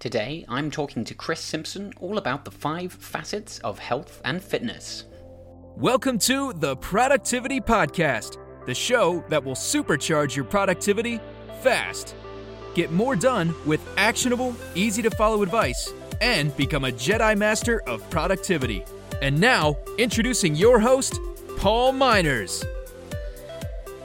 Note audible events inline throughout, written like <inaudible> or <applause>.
Today, I'm talking to Kris Simpson all about the five facets of health and fitness. Welcome to the Productivity Podcast, the show that will supercharge your productivity fast. Get more done with actionable, easy to follow advice and become a Jedi Master of productivity. And now, introducing your host, Paul Minors.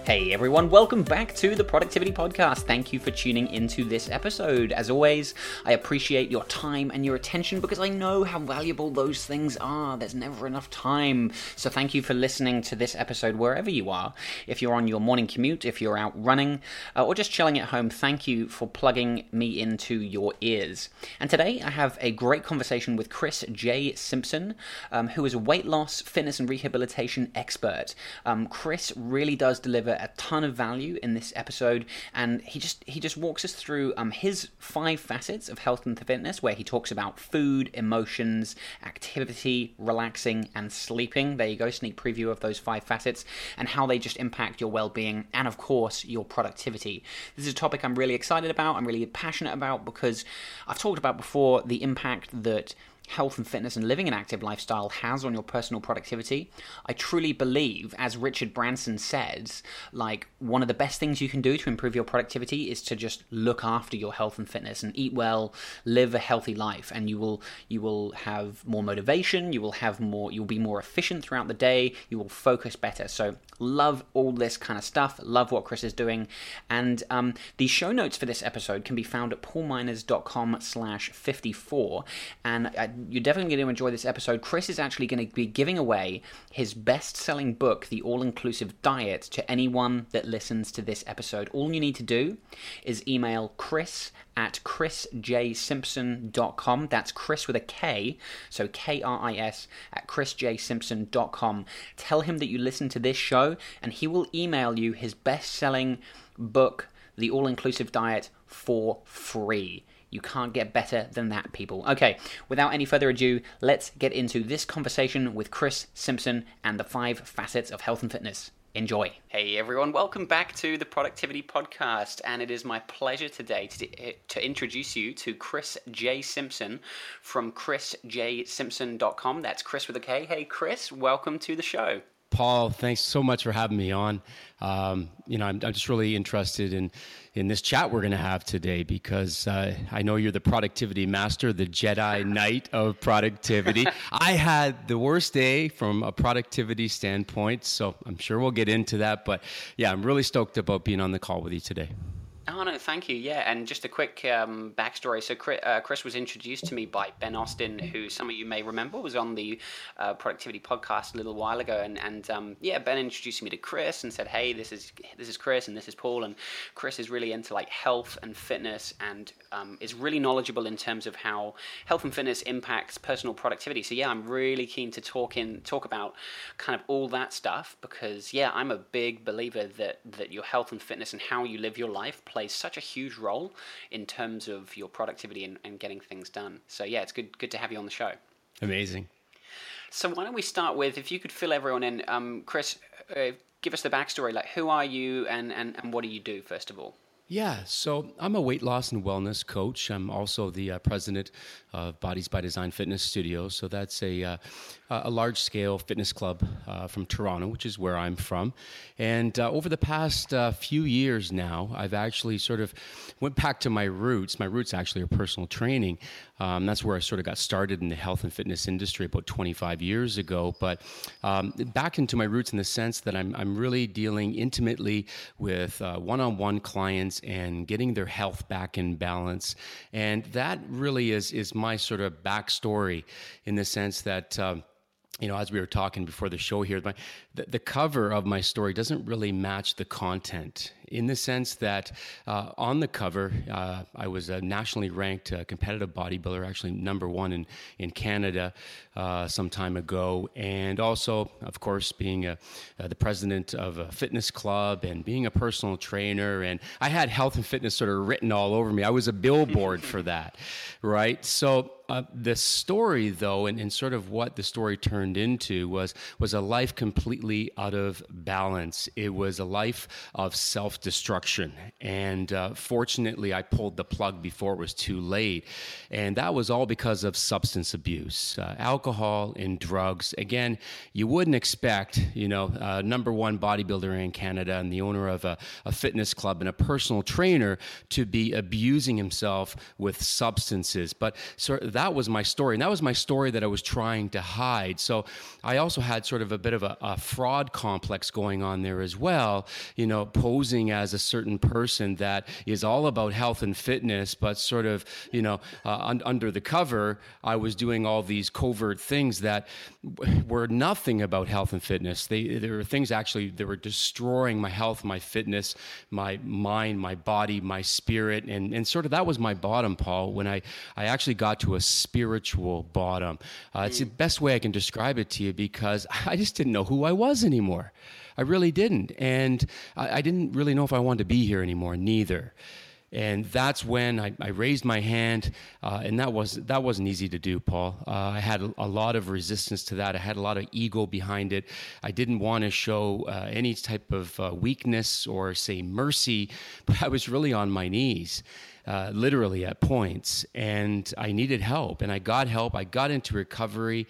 Hey everyone, welcome back to the Productivity Podcast. Thank you for tuning into this episode. As always, I appreciate your time and your attention because I know how valuable those things are. There's never enough time. So thank you for listening to this episode wherever you are. If you're on your morning commute, if you're out running, uh, or just chilling at home, thank you for plugging me into your ears. And today I have a great conversation with Kris J. Simpson, um, who is a weight loss, fitness, and rehabilitation expert. Um, Kris really does deliver a ton of value in this episode, and he just he just walks us through um, his five facets of health and fitness, where he talks about food, emotions, activity, relaxing, and sleeping. There you go, sneak preview of those five facets and how they just impact your well-being and, of course, your productivity. This is a topic I'm really excited about. I'm really passionate about because I've talked about before the impact that health and fitness and living an active lifestyle has on your personal productivity. I truly believe, as Richard Branson says, like one of the best things you can do to improve your productivity is to just look after your health and fitness and eat well, live a healthy life, and you will you will have more motivation, you will have more you'll be more efficient throughout the day, you will focus better. So love all this kind of stuff, love what Kris is doing. And um, the show notes for this episode can be found at paulminors.com slash 54. And uh, you're definitely going to enjoy this episode. Kris is actually going to be giving away his best selling book, The All Inclusive Diet, to anyone that listens to this episode. All you need to do is email kris at krisjsimpson.com. That's Kris with a K, so K R I S, at krisjsimpson.com. Tell him that you listen to this show, and he will email you his best selling book, The All Inclusive Diet, for free. You can't get better than that, people. Okay, without any further ado, let's get into this conversation with Kris Simpson and the five facets of health and fitness. Enjoy. Hey everyone, welcome back to the Productivity Podcast, and it is my pleasure today to, eh, to introduce you to Kris J. Simpson from krisjsimpson.com. That's Kris with a K. Hey Kris, welcome to the show. Paul, thanks so much for having me on. Um, you know, I'm, I'm, just really interested in in this chat we're going to have today because uh, I know you're the productivity master, the Jedi Knight of productivity. <laughs> I had the worst day from a productivity standpoint, so I'm sure we'll get into that. But yeah, I'm really stoked about being on the call with you today. Oh no, thank you. Yeah, and just a quick um, backstory. So Kris, uh, Kris, was introduced to me by Ben Austin, who some of you may remember was on the uh, Productivity Podcast a little while ago, and and um, yeah, Ben introduced me to Kris and said, "Hey, this is this is Kris and this is Paul." And Kris is really into like health and fitness, and um, is really knowledgeable in terms of how health and fitness impacts personal productivity. So yeah, I'm really keen to talk in talk about kind of all that stuff because yeah, I'm a big believer that that your health and fitness and how you live your life plays such a huge role in terms of your productivity and, and getting things done. So yeah, it's good good to have you on the show. Amazing. So why don't we start with if you could fill everyone in, um, Kris, uh, give us the backstory. Like, who are you, and, and and what do you do first of all? Yeah, so I'm a weight loss and wellness coach. I'm also the uh, president of Bodies by Design Fitness Studio. So that's a, uh, a large scale fitness club uh, from Toronto, which is where I'm from. And uh, over the past uh, few years now, I've actually sort of went back to my roots. My roots actually are personal training. Um, that's where I sort of got started in the health and fitness industry about 25 years ago. But um, back into my roots in the sense that I'm, I'm really dealing intimately with one on one clients and getting their health back in balance. And that really is, is my sort of backstory in the sense that. Um, you know, as we were talking before the show here, my, the, the cover of my story doesn't really match the content in the sense that uh, on the cover, uh, I was a nationally ranked uh, competitive bodybuilder, actually number one in, in Canada uh, some time ago. And also, of course, being a, uh, the president of a fitness club and being a personal trainer. And I had health and fitness sort of written all over me. I was a billboard for that, right? So uh, the story, though, and, and, sort of what the story turned into was was a life completely out of balance. It was a life of self self destruction. And uh, fortunately, I pulled the plug before it was too late. And that was all because of substance abuse, uh, alcohol and drugs. Again, you wouldn't expect, you know, uh, number one bodybuilder in Canada and the owner of a, a fitness club and a personal trainer to be abusing himself with substances. But so that was my story. And that was my story that I was trying to hide. So I also had sort of a bit of a, a fraud complex going on there as well, you know, posing as a certain person that is all about health and fitness, but sort of, you know, uh, un- under the cover, I was doing all these covert things that were nothing about health and fitness. They, there were things actually that were destroying my health, my fitness, my mind, my body, my spirit. And, and sort of that was my bottom, Paul, when I, I actually got to a spiritual bottom. Uh, it's the best way I can describe it to you because <laughs> I just didn't know who I was anymore. I really didn't. And I, I didn't really know if I wanted to be here anymore, neither and that's when I, I raised my hand, uh, and that was that wasn't easy to do, Paul. Uh, I had a, lot of resistance to that. I had a lot of ego behind it. I didn't want to show uh, any type of uh, weakness or say mercy, <laughs> but I was really on my knees. Uh, literally at points, and I needed help, and I got help. I got into recovery.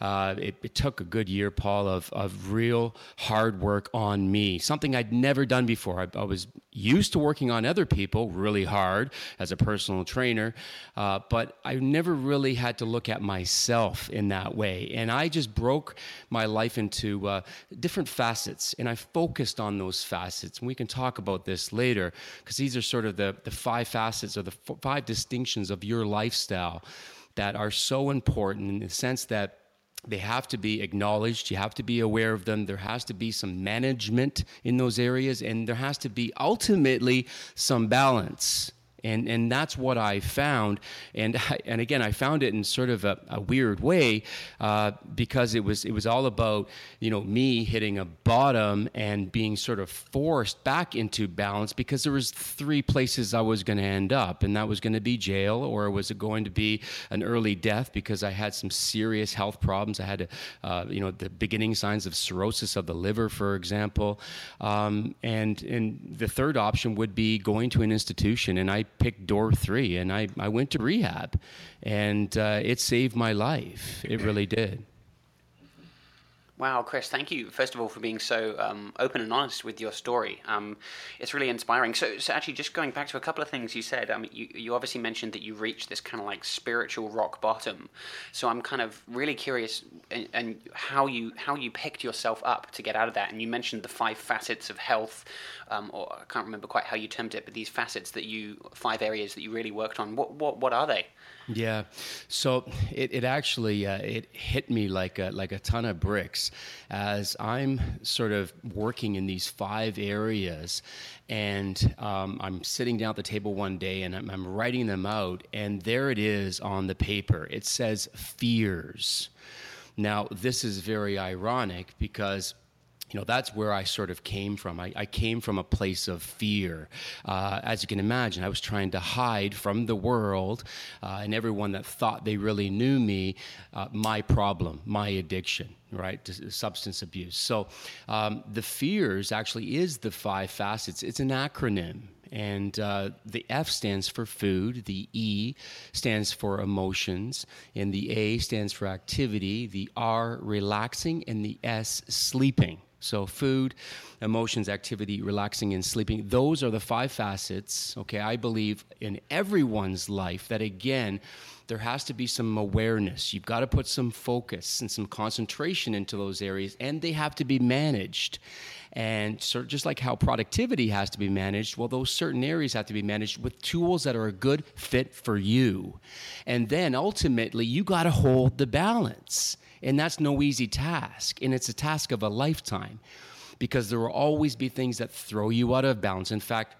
Uh, it, it, took a good year, Paul, of, of real hard work on me, something I'd never done before. I, I was used to working on other people really hard as a personal trainer, uh, but I never really had to look at myself in that way. And I just broke my life into uh, different facets, and I focused on those facets. And we can talk about this later because these are sort of the, the five facets or the f- five distinctions of your lifestyle that are so important in the sense that they have to be acknowledged. You have to be aware of them. There has to be some management in those areas, and there has to be ultimately some balance and and that's what I found. And I, <laughs> and again, I found it in sort of a, a weird way uh, because it was it was all about you know me hitting a bottom and being sort of forced back into balance because there was three places I was going to end up, and that was going to be jail or was it going to be an early death because I had some serious health problems. I had uh, you know the beginning signs of cirrhosis of the liver, for example, um, and and the third option would be going to an institution, and I picked door three, and I, I went to rehab, and uh, it saved my life. It really did. Wow, Kris, thank you, first of all, for being so um, open and honest with your story. Um, it's really inspiring. So, so, actually, just going back to a couple of things you said, um, you, you obviously mentioned that you reached this kind of like spiritual rock bottom. So, I'm kind of really curious and, and how you how you picked yourself up to get out of that. And you mentioned the five facets of health, um, or I can't remember quite how you termed it, but these facets that you, five areas that you really worked on. What what what are they? Yeah, so it, it actually uh, it hit me like a, like a ton of bricks as I'm sort of working in these five areas, and um, I'm sitting down at the table one day and I'm, I'm writing them out, and there it is on the paper. It says fears. Now this is very ironic because you know that's where i sort of came from. I, I came from a place of fear. Uh, as you can imagine i was trying to hide from the world uh, and everyone that thought they really knew me uh, my problem my addiction right? Substance abuse. So um, the fears actually is the five facets. It's an acronym and uh, the F stands for food, the E stands for emotions, and the A stands for activity, the R relaxing, and the S sleeping. So, food, emotions, activity, relaxing, and sleeping. Those are the five facets, okay, I believe in everyone's life that, again, there has to be some awareness. You've got to put some focus and some concentration into those areas, and they have to be managed. And so, just like how productivity has to be managed, well, those certain areas have to be managed with tools that are a good fit for you. And then ultimately, you got to hold the balance. And that's no easy task. And it's a task of a lifetime because there will always be things that throw you out of balance. In fact,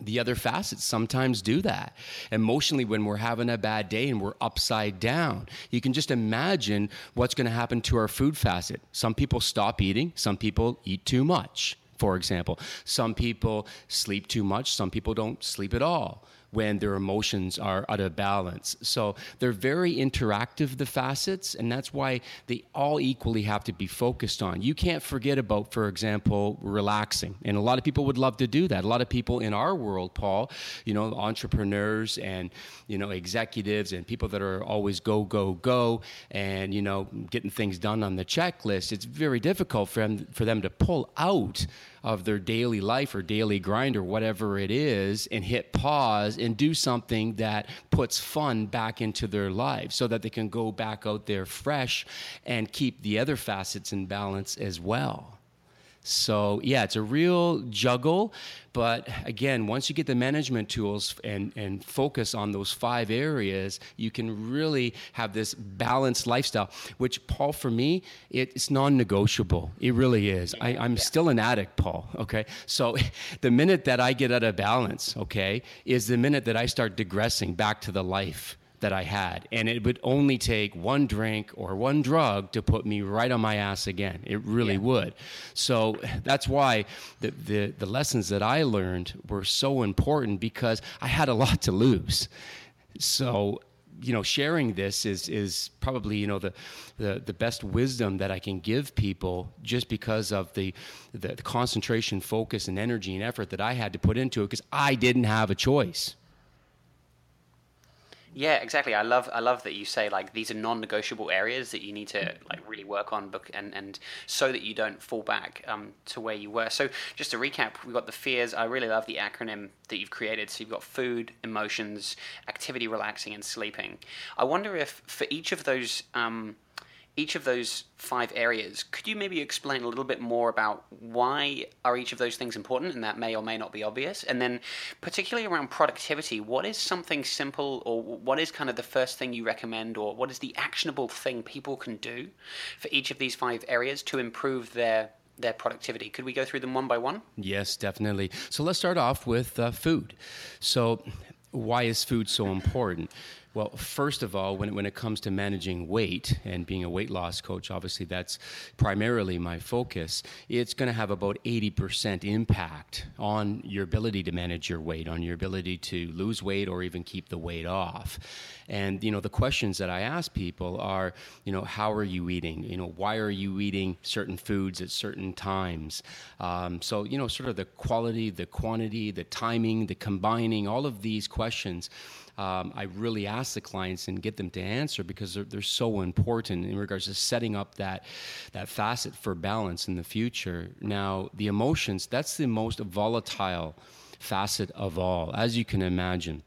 the other facets sometimes do that. Emotionally, when we're having a bad day and we're upside down, you can just imagine what's going to happen to our food facet. Some people stop eating, some people eat too much, for example. Some people sleep too much, some people don't sleep at all. When their emotions are out of balance. So they're very interactive, the facets, and that's why they all equally have to be focused on. You can't forget about, for example, relaxing. And a lot of people would love to do that. A lot of people in our world, Paul, you know, entrepreneurs and, you know, executives and people that are always go, go, go and, you know, getting things done on the checklist, it's very difficult for them, for them to pull out of their daily life or daily grind or whatever it is and hit pause and do something that puts fun back into their lives so that they can go back out there fresh and keep the other facets in balance as well. So, yeah, it's a real juggle. But again, once you get the management tools and, and focus on those five areas, you can really have this balanced lifestyle, which, Paul, for me, it's non negotiable. It really is. I, am yeah. still an addict, Paul. Okay. So, <laughs> the minute that I get out of balance, okay, is the minute that I start digressing back to the life that I had. And it would only take one drink or one drug to put me right on my ass again. It really yeah. would. So that's why the, the, the, lessons that I learned were so important because I had a lot to lose. So, you know, sharing this is, is probably, you know, the, the, the best wisdom that I can give people just because of the, the, the concentration, focus, and energy and effort that I had to put into it because I didn't have a choice. Yeah, exactly. I love I love that you say like these are non-negotiable areas that you need to like really work on, book and and so that you don't fall back um, to where you were. So just to recap, we've got the fears. I really love the acronym that you've created. So you've got food, emotions, activity, relaxing, and sleeping. I wonder if for each of those. Um, each of those five areas, could you maybe explain a little bit more about why are each of those things important and that may or may not be obvious? And then particularly around productivity, what is something simple or what is kind of the first thing you recommend or what is the actionable thing people can do for each of these five areas to improve their their productivity. Could we go through them one by one? Yes, definitely. So let's start off with uh, food. So why is food so important? Well, first of all, when when it comes to managing weight and being a weight loss coach, obviously that's primarily my focus. It's going to have about 80% impact on your ability to manage your weight, on your ability to lose weight or even keep the weight off. And, you know, the questions that I ask people are, you know, how are you eating? You know, why are you eating certain foods at certain times? Um, so, you know, sort of the quality, the quantity, the timing, the combining, all of these questions um, I really ask the clients and get them to answer because they're, they're so important in regards to setting up that, that facet for balance in the future. Now, the emotions, that's the most volatile facet of all, as you can imagine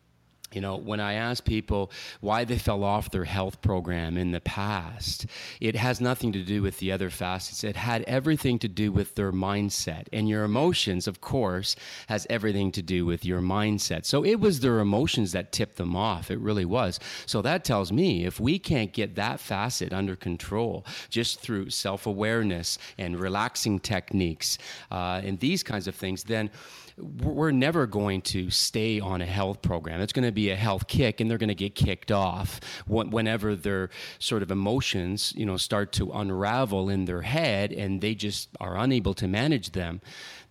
you know, when I ask people why they fell off their health program in the past, it has nothing to do with the other facets. It had everything to do with their mindset. And your emotions, of course, has everything to do with your mindset. So it was their emotions that tipped them off. It really was. So that tells me if we can't get that facet under control just through self awareness and relaxing techniques uh, and these kinds of things, then we're never going to stay on a health program. It's going to be a health kick, and they're going to get kicked off whenever their sort of emotions, you know, start to unravel in their head, and they just are unable to manage them.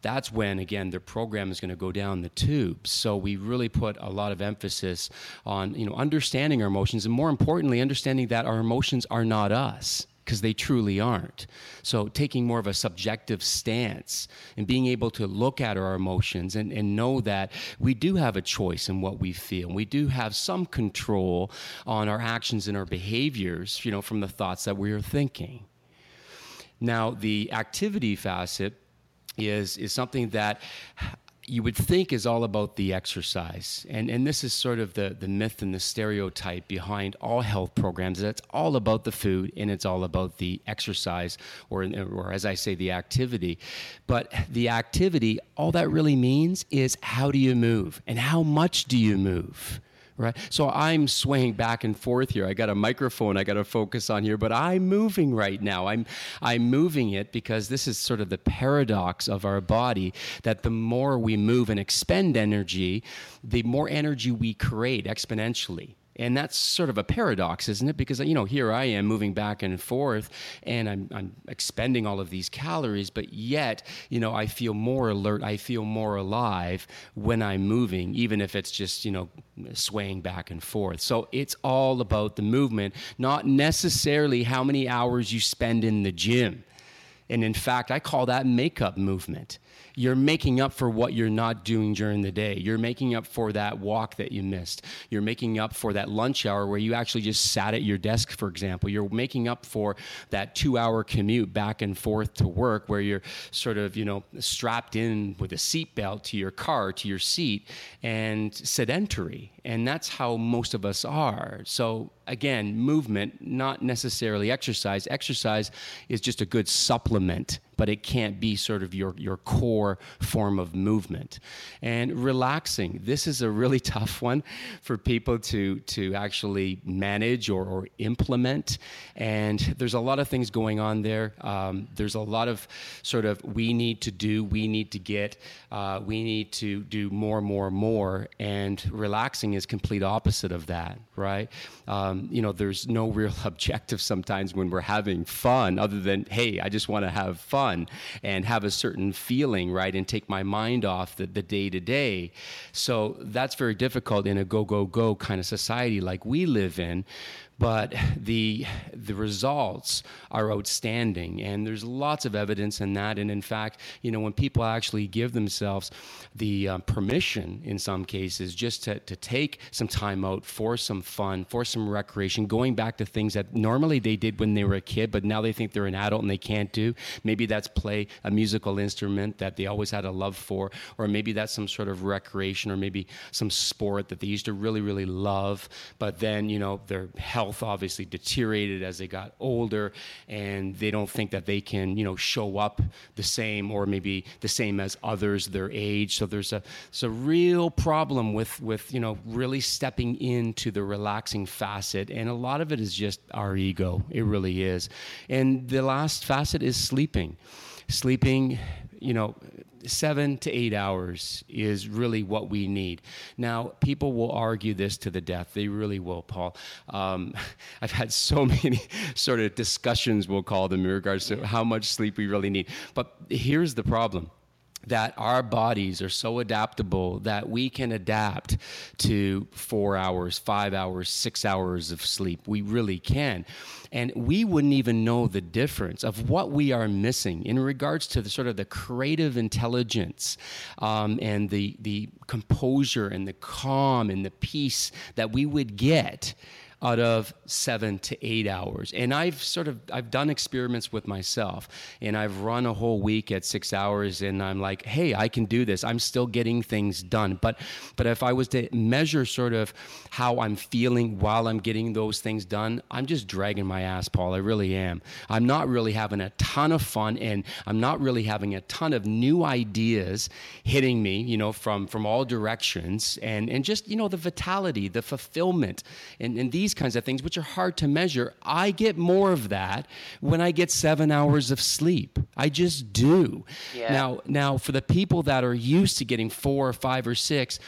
That's when, again, their program is going to go down the tubes. So we really put a lot of emphasis on, you know, understanding our emotions, and more importantly, understanding that our emotions are not us because they truly aren't. So, taking more of a subjective stance and being able to look at our emotions and, and know that we do have a choice in what we feel. We do have some control on our actions and our behaviors, you know, from the thoughts that we are thinking. Now, the activity facet is, is something that you would think is all about the exercise. And, and this is sort of the, the myth and the stereotype behind all health programs. That's all about the food and it's all about the exercise, or, or as I say, the activity. But the activity, all that really means is how do you move and how much do you move? Right? So I'm swaying back and forth here. I got a microphone I got to focus on here, but I'm moving right now. I'm I'm moving it because this is sort of the paradox of our body that the more we move and expend energy, the more energy we create exponentially And that's sort of a paradox, isn't it? Because, you know, here I am moving back and forth and I'm, I'm expending all of these calories, but yet, you know, I feel more alert, I feel more alive when I'm moving, even if it's just, you know, swaying back and forth. So it's all about the movement, not necessarily how many hours you spend in the gym. And in fact, I call that makeup movement you're making up for what you're not doing during the day. You're making up for that walk that you missed. You're making up for that lunch hour where you actually just sat at your desk, for example. You're making up for that two hour commute back and forth to work where you're sort of, you know, strapped in with a seatbelt to your car, to your seat, and sedentary. And that's how most of us are. So, again, movement, not necessarily exercise. Exercise is just a good supplement but it can't be sort of your, your core form of movement. And relaxing, this is a really <laughs> tough one for people to, to actually manage or, or implement. And there's a lot of things going on there. Um, there's a lot of sort of we need to do, we need to get, uh, we need to do more, more, more. And relaxing is complete opposite of that, right? Um, you know, there's no real <laughs> objective sometimes when we're having fun other than, hey, I just want to have fun fun and have a certain feeling, right? And take my mind off the, day to day. So that's very difficult in a go, go, go kind of society like we live in but the the results are outstanding and there's lots of evidence in that. And in fact you know when people actually give themselves the uh, permission in some cases just to, to take some time out for some fun for some recreation going back to things that normally they did when they were a kid but now they think they're an adult and they can't do. Maybe that's play a musical instrument that they always had a love for or maybe that's some sort of recreation or maybe some sport that they used to really really love but then you know their health health obviously deteriorated as they got older, and they don't think that they can, you know, show up the same or maybe the same as others their age. So there's a there's a real problem with with you know really stepping into the relaxing facet, and a lot of it is just our ego. It really is. And the last facet is sleeping. Sleeping, you know, seven to eight hours is really what we need. Now, people will argue this to the death. They really will, Paul. Um, <laughs> I've had so <laughs> many sort of discussions, we'll call them, in regards to how much sleep we really need. But here's the problem that our bodies are so adaptable that we can adapt to four hours, five hours, six hours of sleep. We really can. And we wouldn't even know the difference of what we are missing in regards to the sort of the creative intelligence um, and the, the composure and the calm and the peace that we would get out of seven to eight hours. And I've sort of I've done experiments with myself, and I've run a whole week at six hours, and I'm like, hey, I can do this. I'm still getting things done. But but if I was to measure sort of how I'm feeling while I'm getting those things done, I'm just dragging my ass, Paul. I really am. I'm not really having a ton of fun, and I'm not really having a ton of new ideas hitting me, you know, from from all directions, and and just you know the vitality, the fulfillment, and and these kinds of things, which are hard to measure, I get more of that when I get seven hours of sleep. I just do. Yeah. Now, now for the people that are used to getting four or five or six,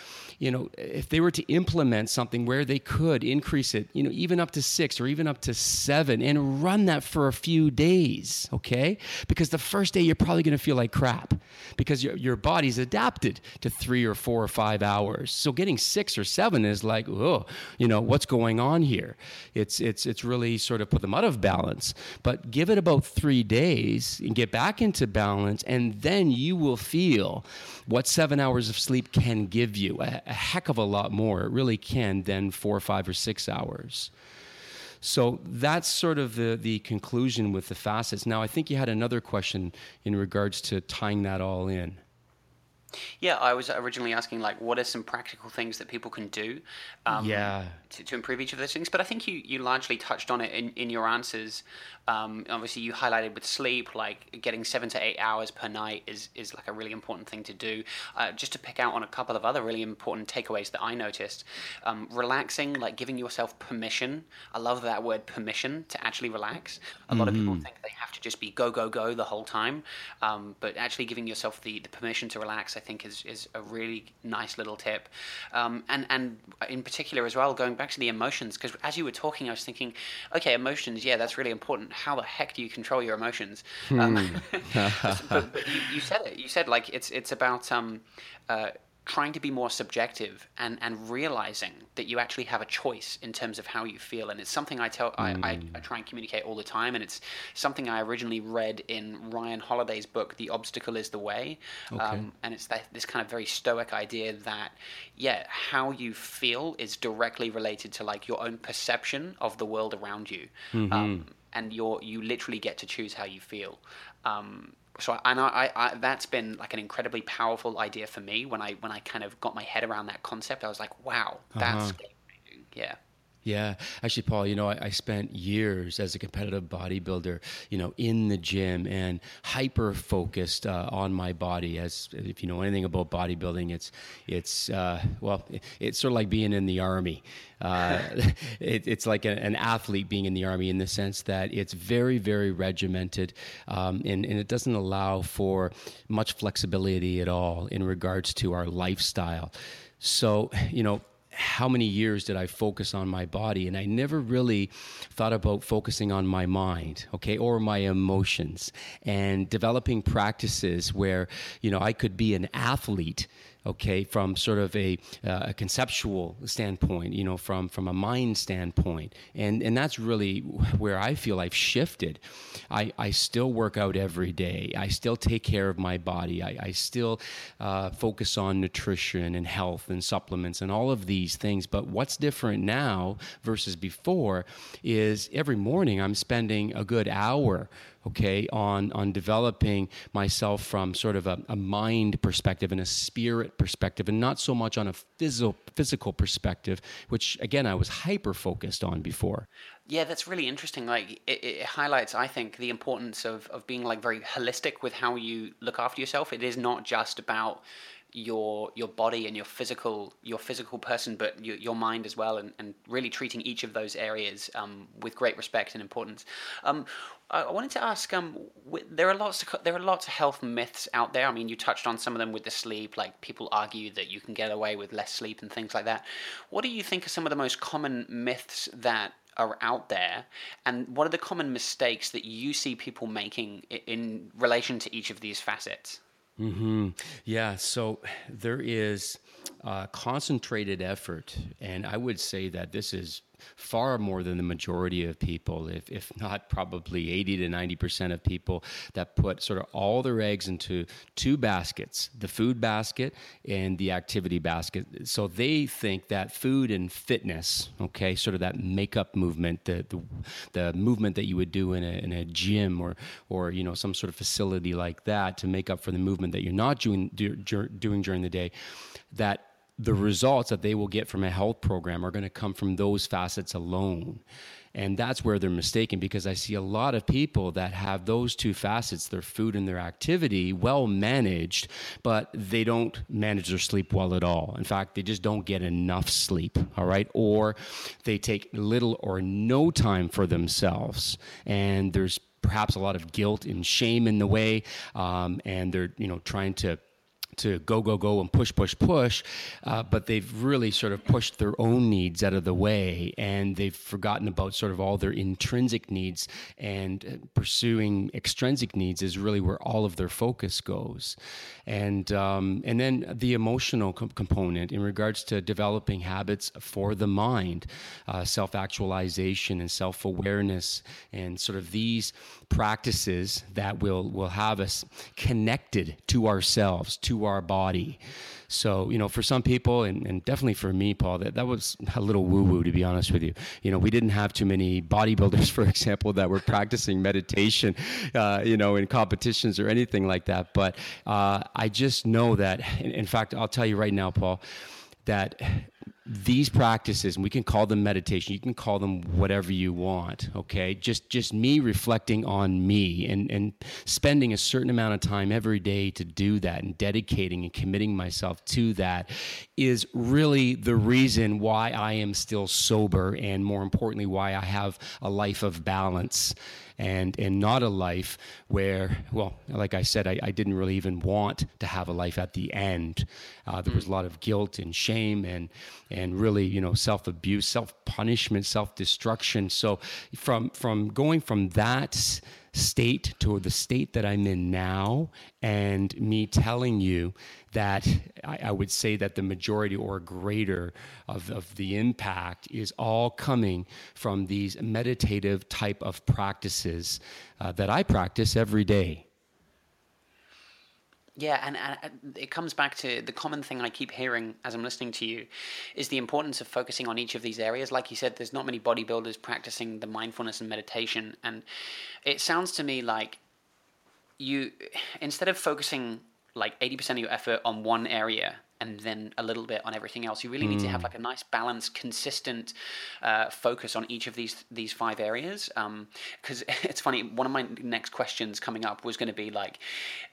you know, if they were to implement something where they could increase it, you know, even up to six or even up to seven and run that for a few days, okay? Because the first day you're probably to feel like crap because your, your body's adapted to three or four or five hours. So getting six or seven is like, oh, you know, what's going on here? It's, it's, it's really sort of put them out of balance. But give it about three days and get back into balance, and then you will feel what seven hours of sleep can give you a, a heck of a lot more. It really can than four, five, or six hours. So that's sort of the, the conclusion with the facets. Now, I think you had another question in regards to tying that all in. Yeah, I was originally asking like, what are some practical things that people can do? Um, yeah. To, to, improve each of those things, but I think you, you largely touched on it in, in your answers. Um, obviously, you highlighted with sleep, like getting seven to eight hours per night is, is like a really important thing to do. Uh, just to pick out on a couple of other really important takeaways that I noticed, um, relaxing, like giving yourself permission. I love that word permission to actually relax. A lot mm-hmm. of people mm-hmm. think they have to just be go go go the whole time, um, but actually giving yourself the, the permission to relax I think is, is a really nice little tip. Um, and, and in particular as well, going back to the emotions, because as you were talking, I was thinking, okay, emotions, yeah, that's really important. How the heck do you control your emotions? Um, <laughs> but, but you, you, said it. You said like it's it's about um, uh, trying to be more subjective and, and realizing that you actually have a choice in terms of how you feel. And it's something I tell, mm. I, I, I, mm. try and communicate all the time. And it's something I originally read in Ryan Holiday's book, The Obstacle is the Way. Okay. Um, and it's that, this kind of very stoic idea that, yeah, how you feel is directly related to like your own perception of the world around you. Mm-hmm. Um, and you're, you literally get to choose how you feel. Um, so and I, I, that's been like an incredibly powerful idea for me when I when I kind of got my head around that concept. I was like, wow, that's uh-huh. yeah. Yeah, actually, Paul, you know, I, I, spent years as a competitive bodybuilder, you know, in the gym and hyper focused uh, on my body. As if you know anything about bodybuilding, it's it's uh, well, it's sort of like being in the army. Uh, <laughs> it, it's like a, an athlete being in the army in the sense that it's very, very regimented, um, and, and it doesn't allow for much flexibility at all in regards to our lifestyle. So, you know, how many years did I focus on my body? And I never really thought about focusing on my mind, okay, or my emotions and developing practices where, you know, I could be an athlete okay, from sort of a, uh, a, conceptual standpoint, you know, from, from a mind standpoint. And, and that's really where I feel I've shifted. I, I still work out every day, I still take care of my body, I, I still uh, focus on nutrition and health and supplements and all of these things. But what's different now versus before is every morning I'm spending a good hour okay, on, on developing myself from sort of a, a mind perspective and a spirit perspective, and not so much on a physical, physical perspective, which again, I was hyper focused on before. Yeah, that's really interesting. Like, it, it, highlights, I think, the importance of, of being like very holistic with how you look after yourself. It is not just about your your body and your physical your physical person, but your, your mind as well, and, and really treating each of those areas um, with great respect and importance. Um, I wanted to ask. Um, there are lots of there are lots of health myths out there. I mean, you touched on some of them with the sleep. Like people argue that you can get away with less sleep and things like that. What do you think are some of the most common myths that are out there, and what are the common mistakes that you see people making in relation to each of these facets? Mm-hmm. Yeah, so there is uh, concentrated effort, and I would say that this is far more than the majority of people, if, if not probably 80 to 90% of people that put sort of all their eggs into two baskets the food basket and the activity basket. So they think that food and fitness, okay, sort of that makeup movement, the, the, the movement that you would do in a, in a gym or, or, you know, some sort of facility like that to make up for the movement that you're not doing, do, doing during the day, that the results that they will get from a health program are going to come from those facets alone. And that's where they're mistaken because I see a lot of people that have those two facets, their food and their activity, well managed, but they don't manage their sleep well at all. In fact, they just don't get enough sleep, all right? Or they take little or no time for themselves. And there's perhaps a lot of guilt and shame in the way, um, and they're, you know, trying to to go, go, go and push, push, push, uh, but they've really sort of pushed their own needs out of the way and they've forgotten about sort of all their intrinsic needs and uh, pursuing extrinsic needs is really where all of their focus goes. And, um, and then the emotional com- component in regards to developing habits for the mind, uh, self actualization and self awareness, and sort of these practices that will, will have us connected to ourselves, to our body. So, you know, for some people, and, and definitely for me, Paul, that, that was a little woo woo, to be honest with you. You know, we didn't have too many bodybuilders, <laughs> for example, that were practicing meditation, uh, you know, in competitions or anything like that. But uh, I just know that, in, in fact, I'll tell you right now, Paul, that these practices and we can call them meditation you can call them whatever you want okay? Just just me reflecting on me and and spending a certain amount of time every day to do that and dedicating and committing myself to that is really the reason why I am still sober and more importantly why I have a life of balance and and not a life where, well, like I said, I, I didn't really even want to have a life at the end. Uh, there was a lot of guilt and shame and and really, you know, self abuse, self punishment, self destruction. So from from going from that state to the state that I'm in now, and me telling you that I, I, would say that the majority or greater of, of the impact is all coming from these meditative type of practices uh, that I practice every day. Yeah, and, and it comes back to the common thing I keep hearing as I'm listening to you is the importance of focusing on each of these areas. Like you said, there's not many bodybuilders practicing the mindfulness and meditation. And it sounds to me like you, instead of focusing like 80% of your effort on one area and then a little bit on everything else. You really need to have hmm. like a nice balanced, consistent uh, focus on each of these these five areas. Because um, <laughs> it's funny, one of my next questions coming up was going to be like,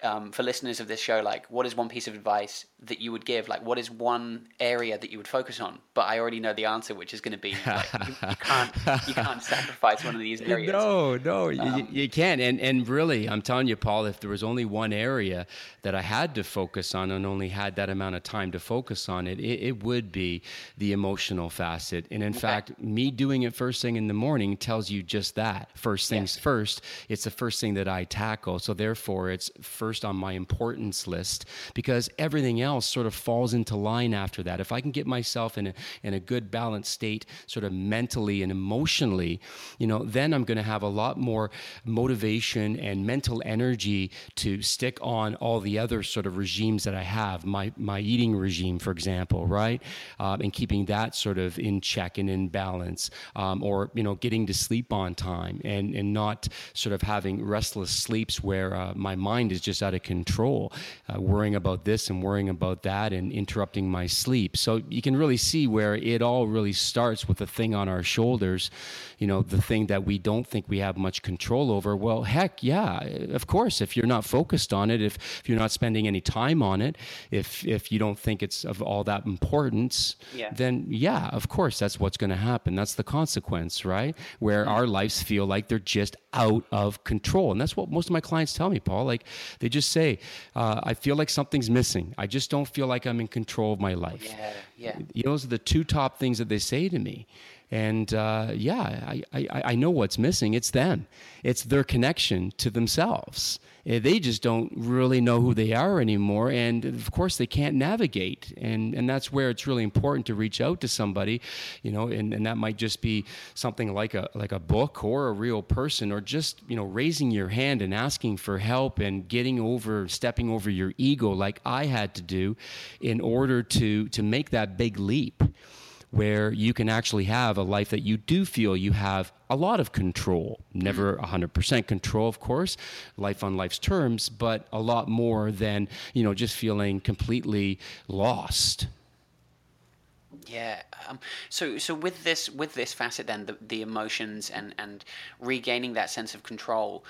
um, for listeners of this show, like, what is one piece of advice that you would give? Like, what is one area that you would focus on? But I already know the answer, which is going to be like, you, you, can't you can't <laughs> sacrifice one of these areas. No, no, um, you, you can't. And and really, I'm telling you, Paul, if there was only one area that I had to focus on and only had that amount of time time to focus on it, it, it would be the emotional facet. And in okay. fact, me doing it first thing in the morning tells you just that. First things yes. first, it's the first thing that I tackle. So therefore, it's first on my importance list because everything else sort of falls into line after that. If I can get myself in a, in a good balanced state, sort of mentally and emotionally, you know, then I'm going to have a lot more motivation and mental energy to stick on all the other sort of regimes that I have. My my eating regime, for example, right? Um, and keeping that sort of in check and in balance, um, or you know, getting to sleep on time and and not sort of having restless sleeps where uh, my mind is just out of control, uh, worrying about this and worrying about that and interrupting my sleep. So you can really see where it all really starts with the thing on our shoulders, you know, the thing that we don't think we have much control over. Well, heck, yeah, of course, if you're not focused on it, if, if you're not spending any time on it, if if you don't think it's of all that importance, yeah. then yeah, of course, that's what's going to happen. That's the consequence, right? Where our lives feel like they're just out of control. And that's what most of my clients tell me, Paul. Like they just say, uh, I feel like something's missing. I just don't feel like I'm in control of my life. Yeah, yeah. Those are the two top things that they say to me. And uh, yeah, I, I, I know what's missing. It's them, it's their connection to themselves. Eh, they just don't really know who they are anymore. And of course, they can't navigate. And, and that's where it's really important to reach out to somebody, you know, and, and that might just be something like a, like a book or a real person or just, you know, raising your hand and asking for help and getting over, stepping over your ego like I had to do in order to, to make that big leap where you can actually have a life that you do feel you have a lot of control. Never 100% mm. control, of course, life on life's terms, but a lot more than, you know, just feeling completely lost. Yeah. Um, so, so with this, with this facet, then the, the emotions and and regaining that sense of control,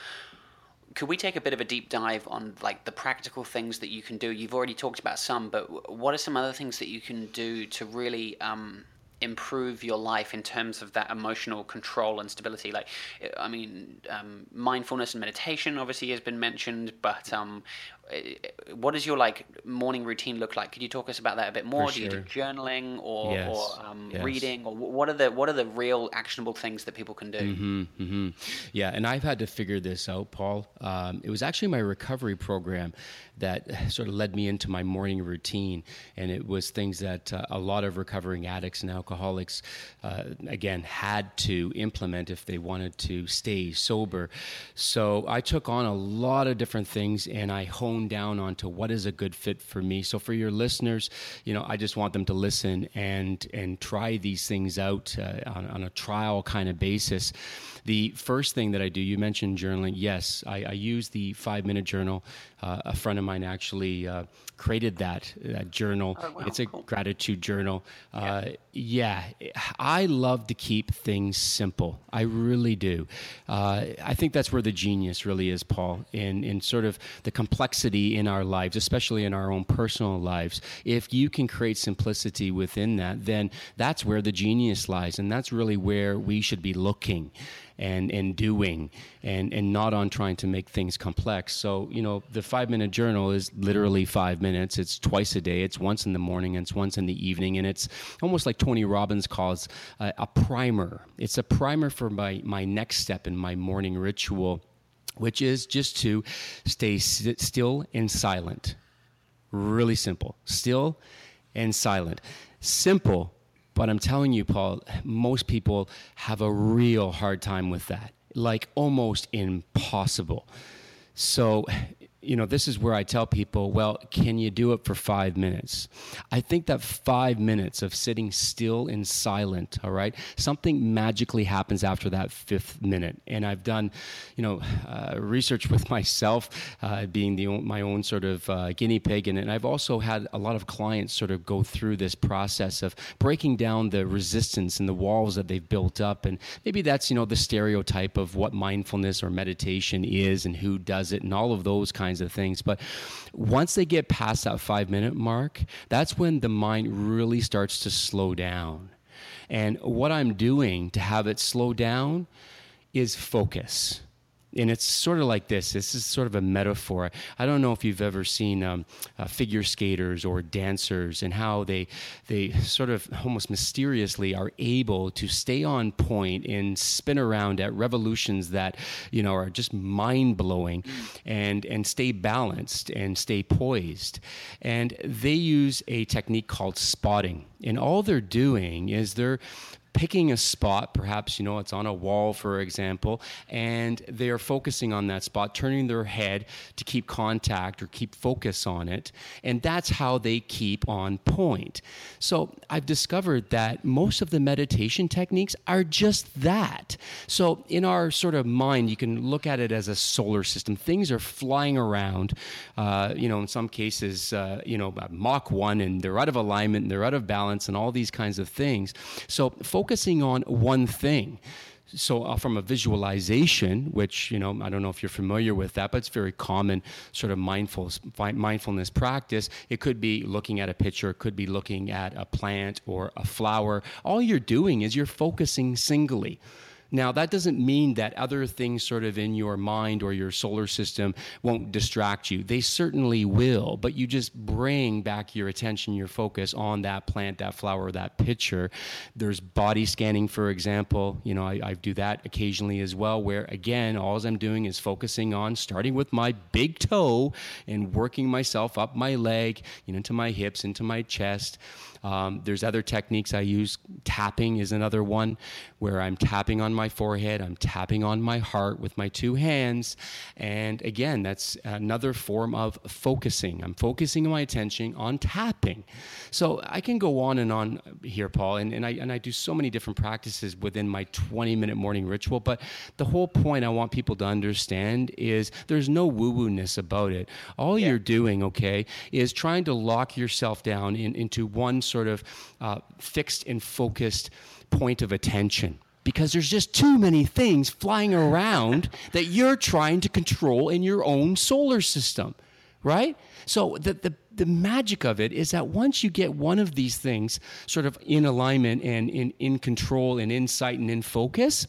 could we take a bit of a deep dive on like the practical things that you can do? You've already talked about some, but what are some other things that you can do to really um, improve your life in terms of that emotional control and stability? Like, I mean, um, mindfulness and meditation obviously has been mentioned, but um, what does your like morning routine look like? Could you talk us about that a bit more? Do you do journaling or, yes. or um, yes. reading, or what are the what are the real actionable things that people can do? Mm-hmm, mm-hmm. Yeah, and I've had to figure this out, Paul. Um, it was actually my recovery program that <sighs> sort of led me into my morning routine, and it was things that uh, a lot of recovering addicts and alcoholics, uh, again, had to implement if they wanted to stay sober. So I took on a lot of different things, and I honed hone down onto what is a good fit for me. So for your listeners, you know, I just want them to listen and and try these things out uh, on, on a trial kind of basis. The first thing that I do, you mentioned journaling. Yes, I, I use the five minute journal. Uh, a friend of mine actually uh, created that, that journal. Oh, wow, it's a cool. gratitude journal. Uh, yeah, I love to keep things simple. I really do. Uh, I think that's where the genius really is, Paul, in, in sort of the complexity in our lives, especially in our own personal lives. If you can create simplicity within that, then that's where the genius lies. And that's really where we should be looking and and doing and and not on trying to make things complex. So you know the five minute journal is literally five minutes. It's twice a day. It's once in the morning and it's once in the evening. And it's almost like tony robbins calls uh, a primer. It's a primer for my my next step in my morning ritual which is just to stay still and silent. Really simple. Still and silent. Simple but I'm telling you, Paul, most people have a real hard time with that, like almost impossible. So, you know, this is where I tell people, well, can you do it for five minutes? I think that five minutes of sitting still and silent, all right, something magically happens after that fifth minute. And I've done, you know, uh, research with <laughs> myself, uh, being the my own sort of uh, guinea pig, and, and I've also had a lot of clients sort of go through this process of breaking down the resistance and the walls that they've built up. And maybe that's, you know, the stereotype of what mindfulness or meditation is and who does it and all of those kinds of things. But once they get past that five minute mark, that's when the mind really starts to slow down. And what I'm doing to have it slow down is focus and it's sort of like this. This is sort of a metaphor. I don't know if you've ever seen um, uh, figure skaters or dancers and how they they sort of almost mysteriously are able to stay on point and spin around at revolutions that you know are just mind blowing, and and stay balanced and stay poised. And they use a technique called spotting, and all they're doing is they're picking a spot, perhaps, you know, it's on a wall, for example, and they are focusing on that spot, turning their head to keep contact or keep focus on it. And that's how they keep on point. So I've discovered that most of the meditation techniques are just that. So in our sort of mind, you can look at it as a solar system. Things are flying around, uh, you know, in some cases, uh, you know, Mach 1, and they're out of alignment, and they're out of balance, and all these kinds of things. So focusing on one thing. So, uh, from a visualization, which you know, I don't know if you're familiar with that, but it's very common sort of mindful mindfulness practice. It could be looking at a picture, it could be looking at a plant or a flower. All you're doing is you're focusing singly. Now, that doesn't mean that other things sort of in your mind or your solar system won't distract you. They certainly will, but you just bring back your attention, your focus on that plant, that flower, that picture. There's body scanning, for example. You know, I, I do that occasionally as well, where again, all I'm doing is focusing on starting with my big toe and working myself up my leg, you know, into my hips, into my chest. Um, there's other techniques I use. Tapping is another one where I'm tapping on my forehead, I'm tapping on my heart with my two hands. And again, that's another form of focusing. I'm focusing my attention on tapping. So I can go on and on here, Paul, and, and, I, and I do so many different practices within my 20 minute morning ritual. But the whole point I want people to understand is there's no woo woo ness about it. All yeah. you're doing, okay, is trying to lock yourself down in, into one sort of uh, fixed and focused point of attention because there's just too many things flying around that you're trying to control in your own solar system, right? So the, the, the magic of it is that once you get one of these things sort of in alignment and in, in control and insight and in focus,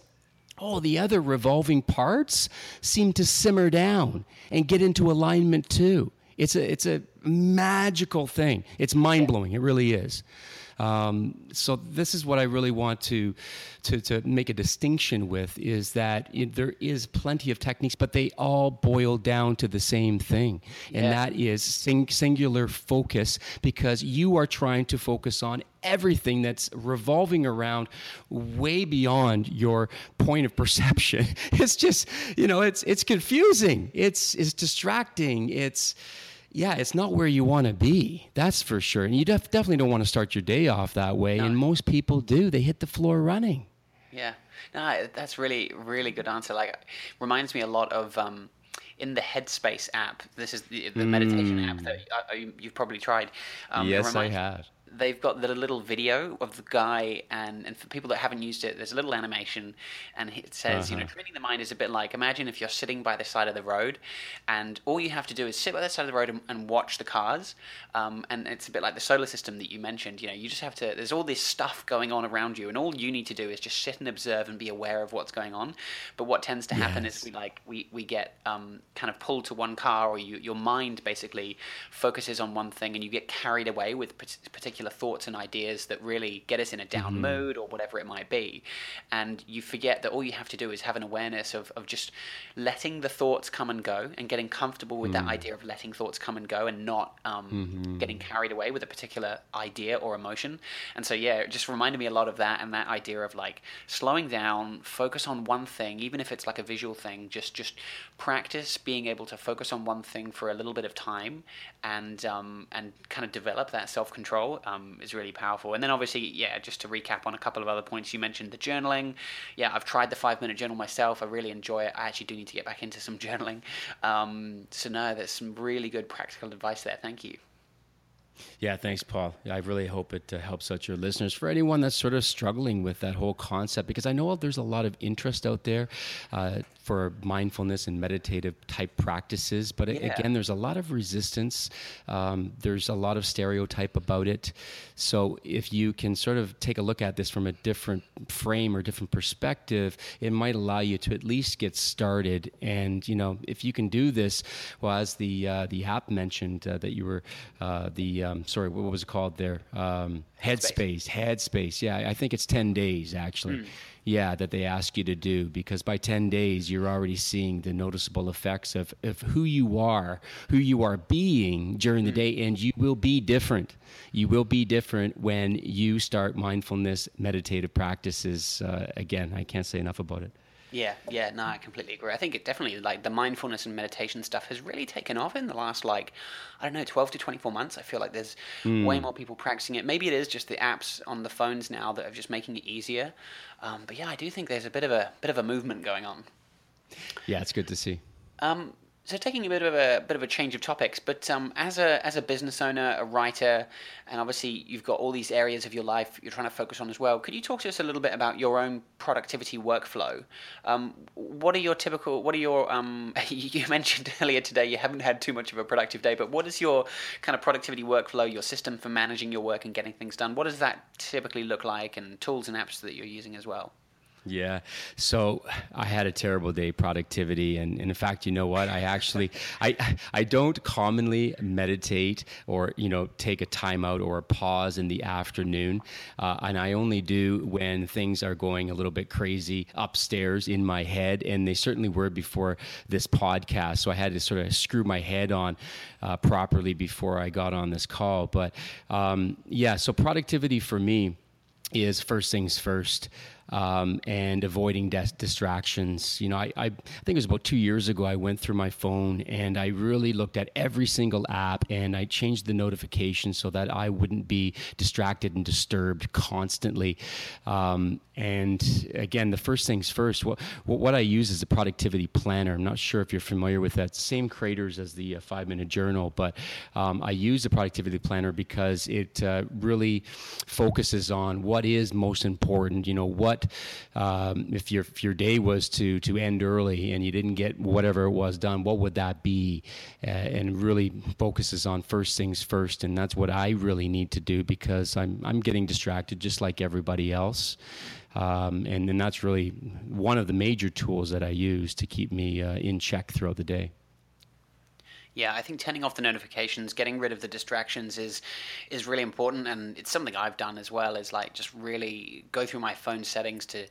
all the other revolving parts seem to simmer down and get into alignment too. It's a, it's a magical thing. It's mind blowing. It really is. Um, so this is what I really want to, to, to make a distinction with is that it, there is plenty of techniques, but they all boil down to the same thing. And Yeah. that is sing- singular focus because you are trying to focus on everything that's revolving around way beyond your point of perception. <laughs> It's just, you know, it's it's confusing. It's it's distracting. It's yeah, it's not where you want to be. That's for sure. And you def- definitely don't want to start your day off that way. And most people do. They hit the floor running. Yeah, no, that's really, really good answer. Like, reminds me a lot of um, in the Headspace app. This is the, the meditation app that uh, you, you've probably tried. Um, Yes, I reminds- have. They've got the little video of the guy, and, and for people that haven't used it, there's a little animation, and it says, you know, training the mind is a bit like imagine if you're sitting by the side of the road, and all you have to do is sit by the side of the road and, and watch the cars, um, and it's a bit like the solar system that you mentioned. You know, you just have to. There's all this stuff going on around you, and all you need to do is just sit and observe and be aware of what's going on. But what tends to happen is we like we we get um, kind of pulled to one car, or you, your mind basically focuses on one thing, and you get carried away with pat- particular thoughts and ideas that really get us in a down mood or whatever it might be, and you forget that all you have to do is have an awareness of of just letting the thoughts come and go, and getting comfortable with that idea of letting thoughts come and go, and not um, getting carried away with a particular idea or emotion. And so yeah, it just reminded me a lot of that, and that idea of like slowing down, focus on one thing, even if it's like a visual thing. Just just practice being able to focus on one thing for a little bit of time, and um, and kind of develop that self control um, is really powerful. And then obviously, yeah, just to recap on a couple of other points, you mentioned the journaling. Yeah, I've tried the five minute journal myself. I really enjoy it. I actually do need to get back into some <laughs> journaling. Um, so no, there's some really good practical advice there. Thank you. Yeah, thanks, Paul. I really hope it uh, helps out your listeners. For anyone that's sort of struggling with that whole concept, because I know there's a lot of interest out there uh, for mindfulness and meditative type practices, but Yeah. again, there's a lot of resistance. Um, there's a lot of stereotype about it. So if you can sort of take a look at this from a different frame or different perspective, it might allow you to at least get started. And you know, if you can do this, well, as the uh, the app mentioned uh, that you were uh, the um, sorry, what was it called there? Um, Headspace. Headspace. Yeah, I think it's ten days actually. Yeah, that they ask you to do because by 10 days you're already seeing the noticeable effects of, of who you are, who you are being during the day, and you will be different. You will be different when you start mindfulness meditative practices. Uh, again, I can't say enough about it. Yeah, yeah, no, I completely agree. I think it definitely like the mindfulness and meditation stuff has really taken off in the last like I don't know, twelve to twenty four months. I feel like there's way more people practicing it. Maybe it is just the apps on the phones now that are just making it easier. Um, but yeah, I do think there's a bit of a bit of a movement going on. Yeah, it's good to see. Um, so taking a bit of a bit of a change of topics, but um, as a as a business owner, a writer, and obviously you've got all these areas of your life you're trying to focus on as well. Could you talk to us a little bit about your own productivity workflow? Um, what are your typical? What are your? Um, <laughs> you mentioned <laughs> earlier today you haven't had too much of a productive day, but what is your kind of productivity workflow? Your system for managing your work and getting things done? What does that typically look like? And tools and apps that you're using as well? Yeah. So I had a terrible day productivity and, and in fact, you know what? I actually <laughs> I I don't commonly meditate or, you know, take a timeout or a pause in the afternoon. Uh, and I only do when things are going a little bit crazy upstairs in my head and they certainly were before this podcast. So I had to sort of screw my head on uh, properly before I got on this call. But um, yeah, so productivity for me is first things first um, and avoiding dis- distractions. You know, I, I, I think it was about two years ago, I went through my phone and I really looked at every single app and I changed the notifications so that I wouldn't be distracted and disturbed constantly. Um, and again, the first things first, what, what I use is a productivity planner. I'm not sure if you're familiar with that. Same creators as the uh, five minute journal, but um, I use the productivity planner because it uh, really focuses on what is most important. You know, what um, if your if your day was to to end early and you didn't get whatever it was done, what would that be? Uh, and really focuses on first things first, and that's what I really need to do because I'm I'm getting distracted just like everybody else. Um, and, then that's really one of the major tools that I use to keep me uh, in check throughout the day. Yeah, I think turning off the notifications, getting rid of the distractions is is really important, and it's something I've done as well. Is like just really go through my phone settings to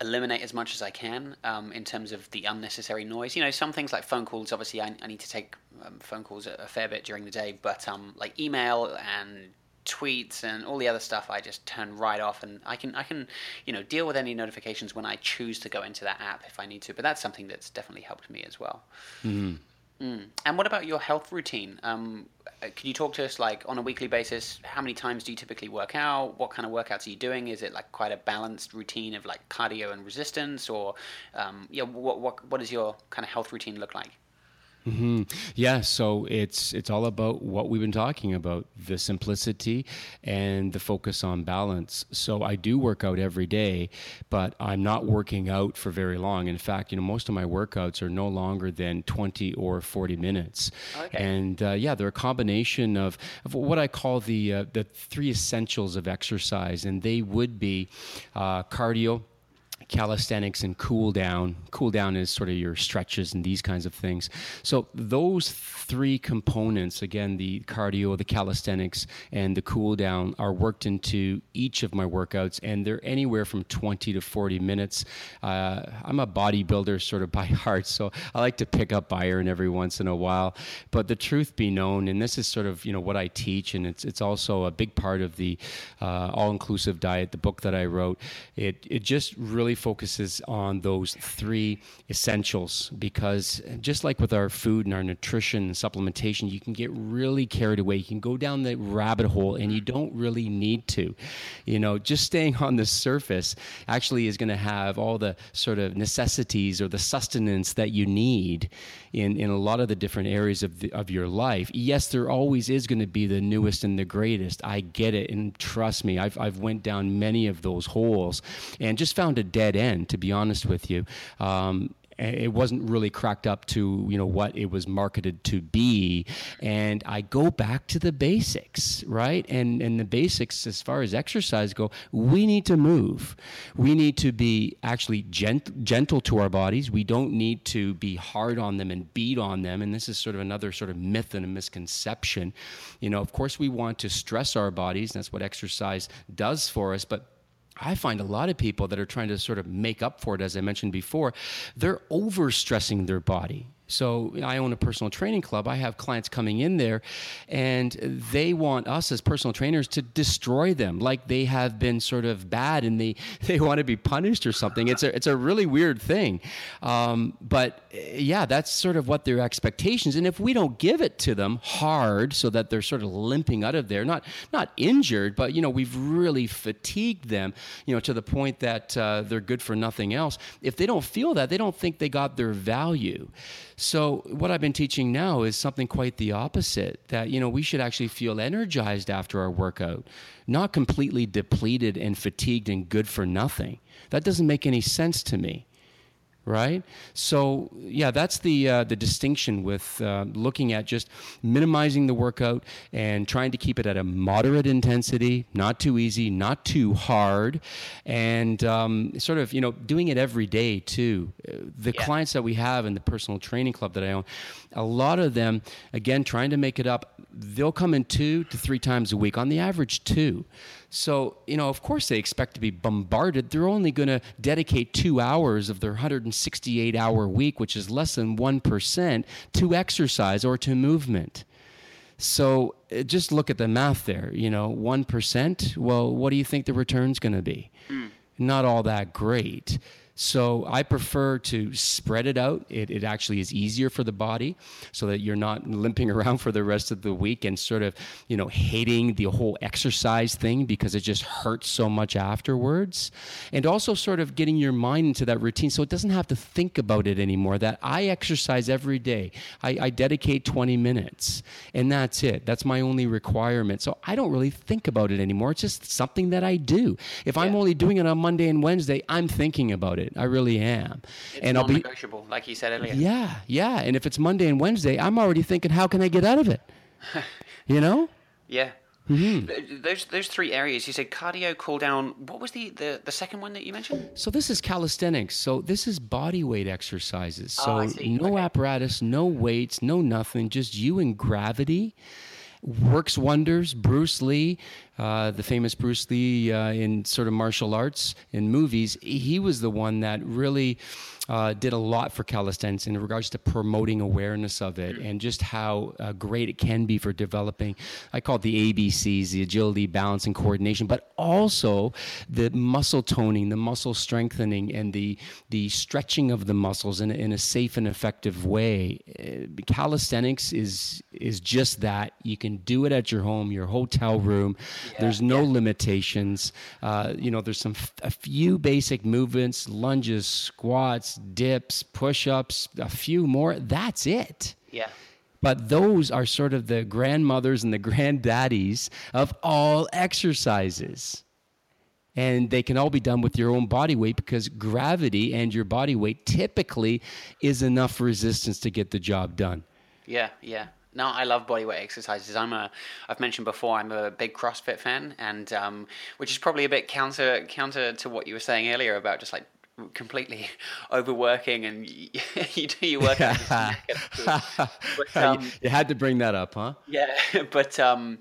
eliminate as much as I can um, in terms of the unnecessary noise. You know, some things like phone calls. Obviously, I, I need to take um, phone calls a, a, fair bit during the day, but um, like email and tweets and all the other stuff I just turn right off and I can I can you know deal with any notifications when I choose to go into that app if I need to but that's something that's definitely helped me as well mm-hmm. Mm. and what about your health routine? Um, uh, can you talk to us like on a weekly basis how many times do you typically work out? What kind of workouts are you doing? Is it like quite a balanced routine of like cardio and resistance? Or um, yeah what, what what does your kind of health routine look like Mm-hmm. Yeah, so it's it's all about what we've been talking about: the simplicity and the focus on balance. So I do work out every day, but I'm not working out for very long. In fact, you know, most of my workouts are no longer than 20 or 40 minutes. Okay. And uh, yeah, they're a combination of, of what I call the uh, the three essentials of exercise, and they would be uh, cardio calisthenics and cool down. Cool down is sort of your stretches and these kinds of things. So those three components, again, the cardio, the calisthenics, and the cool down, are worked into each of my workouts, and they're anywhere from 20 to 40 minutes. Uh, I'm a bodybuilder sort of by <laughs> heart, so I like to pick up iron every once in a while. But the truth be known, and this is sort of you know what I teach, and it's it's also a big part of the uh, all-inclusive diet, the book that I wrote. It it just really focuses on those three essentials because just like with our food and our nutrition and supplementation, you can get really carried away. You can go down the rabbit hole and you don't really need to. You know, just staying on the surface actually is going to have all the sort of necessities or the sustenance that you need in, in a lot of the different areas of, the, of your life. Yes, there always is going to be the newest and the greatest. I get it. And trust me, I've, I've went down many of those holes and just found a dead end, to be honest with you. Um, it wasn't really cracked up to you know what it was marketed to be. And i go back to the basics right? And and the basics as far as exercise go we need to move. We need to be actually gent- gentle to our bodies. We don't need to be hard on them and beat on them. And this is sort of another sort of myth and a misconception. You know of course we want to stress our bodies. That's what exercise does for us. But I find a lot of people that are trying to sort of make up for it, as I mentioned before, they're overstressing their body. So I own a personal training club. I have clients coming in there, and they want us as personal trainers to destroy them, like they have been sort of bad and they <laughs> they want to be punished or something. It's a it's a really weird thing, um, but yeah, that's sort of what their expectations. And if we don't give it to them hard, so that they're sort of limping out of there, not not injured, but you know we've really fatigued them, you know, to the point that uh, they're good for nothing else. If they don't feel that, they don't think they got their value. So what I've been teaching now is something quite the opposite that you know we should actually feel energized after our workout, not completely depleted and fatigued and good for nothing. That doesn't make any sense to me right? So yeah, that's the uh, the distinction with uh, looking at just minimizing the workout and trying to keep it at a moderate intensity, not too easy, not too hard, and um, sort of you know doing it every day too. The yeah. clients that we have in the personal training club that I own, a lot of them again trying to make it up. They'll come in two to three times a week, on the average two. So, you know, of course they expect to be bombarded. They're only going to dedicate two hours of their 168 hour week, which is less than 1%, to exercise or to movement. So uh, just look at the math there. You know, 1%, well, what do you think the return's going to be? Mm. Not all that great. So I prefer to spread it out. It, it actually is easier for the body so that you're not limping <laughs> around for the rest of the week and sort of, you know, hating the whole exercise thing because it just hurts so much afterwards. And also sort of getting your mind into that routine so it doesn't have to think about it anymore. That I exercise every day. I, I dedicate 20 minutes and that's it. That's my only requirement. So I don't really think about it anymore. It's just something that I do. If yeah. I'm only doing it on Monday and Wednesday, I'm thinking about it it. I really am. It's and I'll be negotiable, like you said earlier. Yeah, yeah. And if it's Monday and Wednesday, I'm already thinking, how can I get out of it? <laughs> you know? Yeah. Mm-hmm. Those those three areas you said cardio, cool down. What was the, the the second one that you mentioned? So this is calisthenics. So this is body weight exercises. So Oh, no Okay. apparatus, no weights, no nothing. Just you and gravity. Works wonders. Bruce Lee, uh, the famous Bruce Lee uh, in sort of martial arts in movies, he was the one that really uh, did a lot for calisthenics in regards to promoting awareness of it and just how uh, great it can be for developing. I call it the ABCs: the agility, balance, and coordination, but also the muscle toning, the muscle strengthening, and the the stretching of the muscles in a, in a safe and effective way. Uh, calisthenics is is just that. You can do it at your home, your hotel room. there's no limitations. Uh, you know, there's some f- a few basic movements: lunges, squats, dips, push-ups, a few more. That's it. Yeah. But those are sort of the grandmothers and the granddaddies of all exercises. And they can all be done with your own body weight because gravity and your body weight typically is enough resistance to get the job done. Yeah, yeah. No, I love bodyweight exercises. I'm a, I've mentioned before, I'm a big CrossFit fan, and um, which is probably a bit counter counter to what you were saying earlier about just like completely <laughs> overworking and <laughs> you do your work. <laughs> but, um, you had to bring that up, huh? yeah, but um,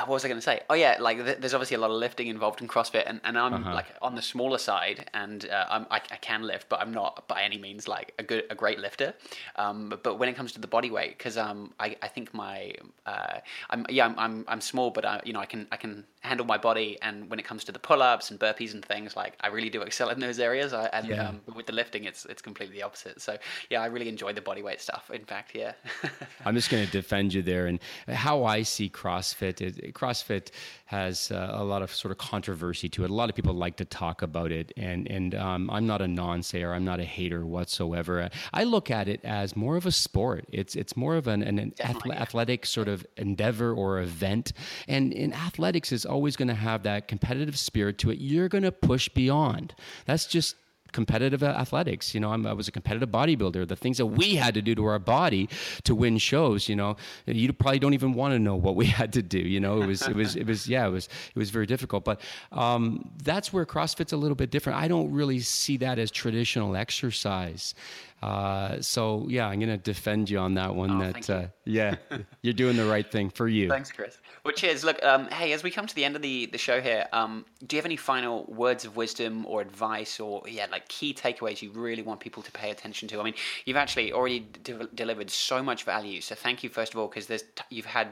what was I going to say? Oh yeah, like th- there's obviously a lot of lifting involved in CrossFit, and, and I'm like on the smaller side, and uh, I'm, I, I can lift, but I'm not by any means like a good, a great lifter. Um, but, but when it comes to the body weight, because um, I, I think my, uh, I'm yeah, I'm, I'm, I'm small, but I, you know, I can, I can handle my body, and when it comes to the pull-ups and burpees and things, like I really do excel in those areas. I, and Yeah. um, with the lifting, it's, it's completely the opposite. So yeah, I really enjoy the body weight stuff. In fact, yeah. <laughs> I'm just going to defend you there. And how I see CrossFit, it, CrossFit has uh, a lot of sort of controversy to it. A lot of people like to talk about it, and and um, I'm not a non-sayer. I'm not a hater whatsoever. I look at it as more of a sport. It's it's more of an, an, athle- athletic sort of endeavor or event. And in athletics is always going to have that competitive spirit to it. You're going to push beyond. That's just competitive athletics. You know, I'm, I was a competitive bodybuilder. The things that we had to do to our body to win shows, you know, you probably don't even want to know what we <laughs> had to do. You know, it was, it was, it was, yeah, it was, it was very difficult. But um, that's where CrossFit's a little bit different. I don't really see that as traditional exercise. Uh, so yeah, I'm gonna defend you on that one. Oh, that you. uh, yeah, <laughs> you're doing the right thing for you. Thanks, Kris. Well, cheers. Look, um, hey, as we come to the end of the, the show here, um, do you have any final words of wisdom or advice or, yeah, like key takeaways you really want people to pay attention to? I mean, you've actually already de- delivered so much value. So thank you, first of all, because there's t- you've had,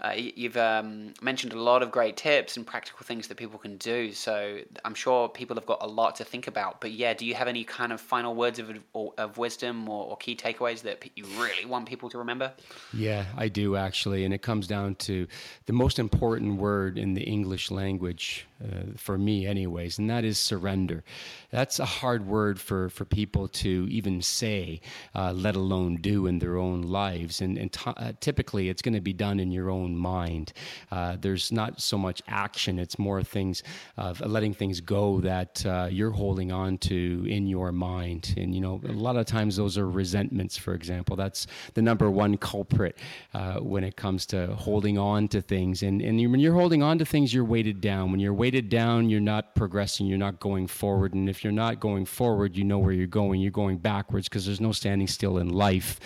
uh, you've um, mentioned a lot of great tips and practical things that people can do. So I'm sure people have got a lot to think about. But yeah, do you have any kind of final words of, or, wisdom or, or key takeaways that you really want people to remember? Yeah, I do actually. And it comes down to the most important word in the English language, uh, for me, anyways, and that is surrender. That's a hard word for, for people to even say, uh, let alone do in their own lives. And, and t- uh, typically, it's going to be done in your own mind. Uh, there's not so much action, it's more things of letting things go that uh, you're holding on to in your mind. And, you know, a lot of times those are resentments, for example. That's the number one culprit uh, when it comes to holding on to things. And, and you- when you're holding on to things, you're weighted down. When you're weighted down, you're not progressing, you're not going forward. And if you're not going forward, you know where you're going. You're going backwards because there's no standing still in life.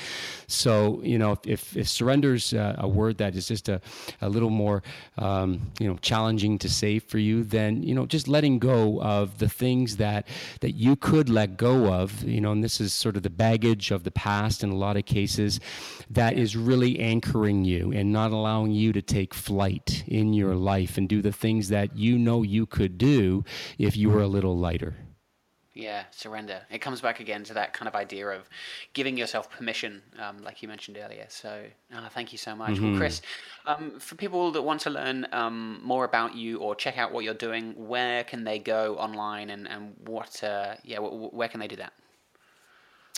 So, you know, if, if surrender's uh, a word that is just a, a little more, um, you know, challenging to say for you, then, you know, just letting go of the things that, that you could let go of, you know, and this is sort of the baggage of the past in a lot of cases that is really anchoring you and not allowing you to take flight in your life and do the things that you know you could do if you were a little lighter. Yeah, surrender. It comes back again to that kind of idea of giving yourself permission, um, like you mentioned earlier. So, uh, thank you so much. Well, Kris, um, for people that want to learn um, more about you or check out what you're doing, where can they go online and, and what, uh, yeah, wh- wh- where can they do that?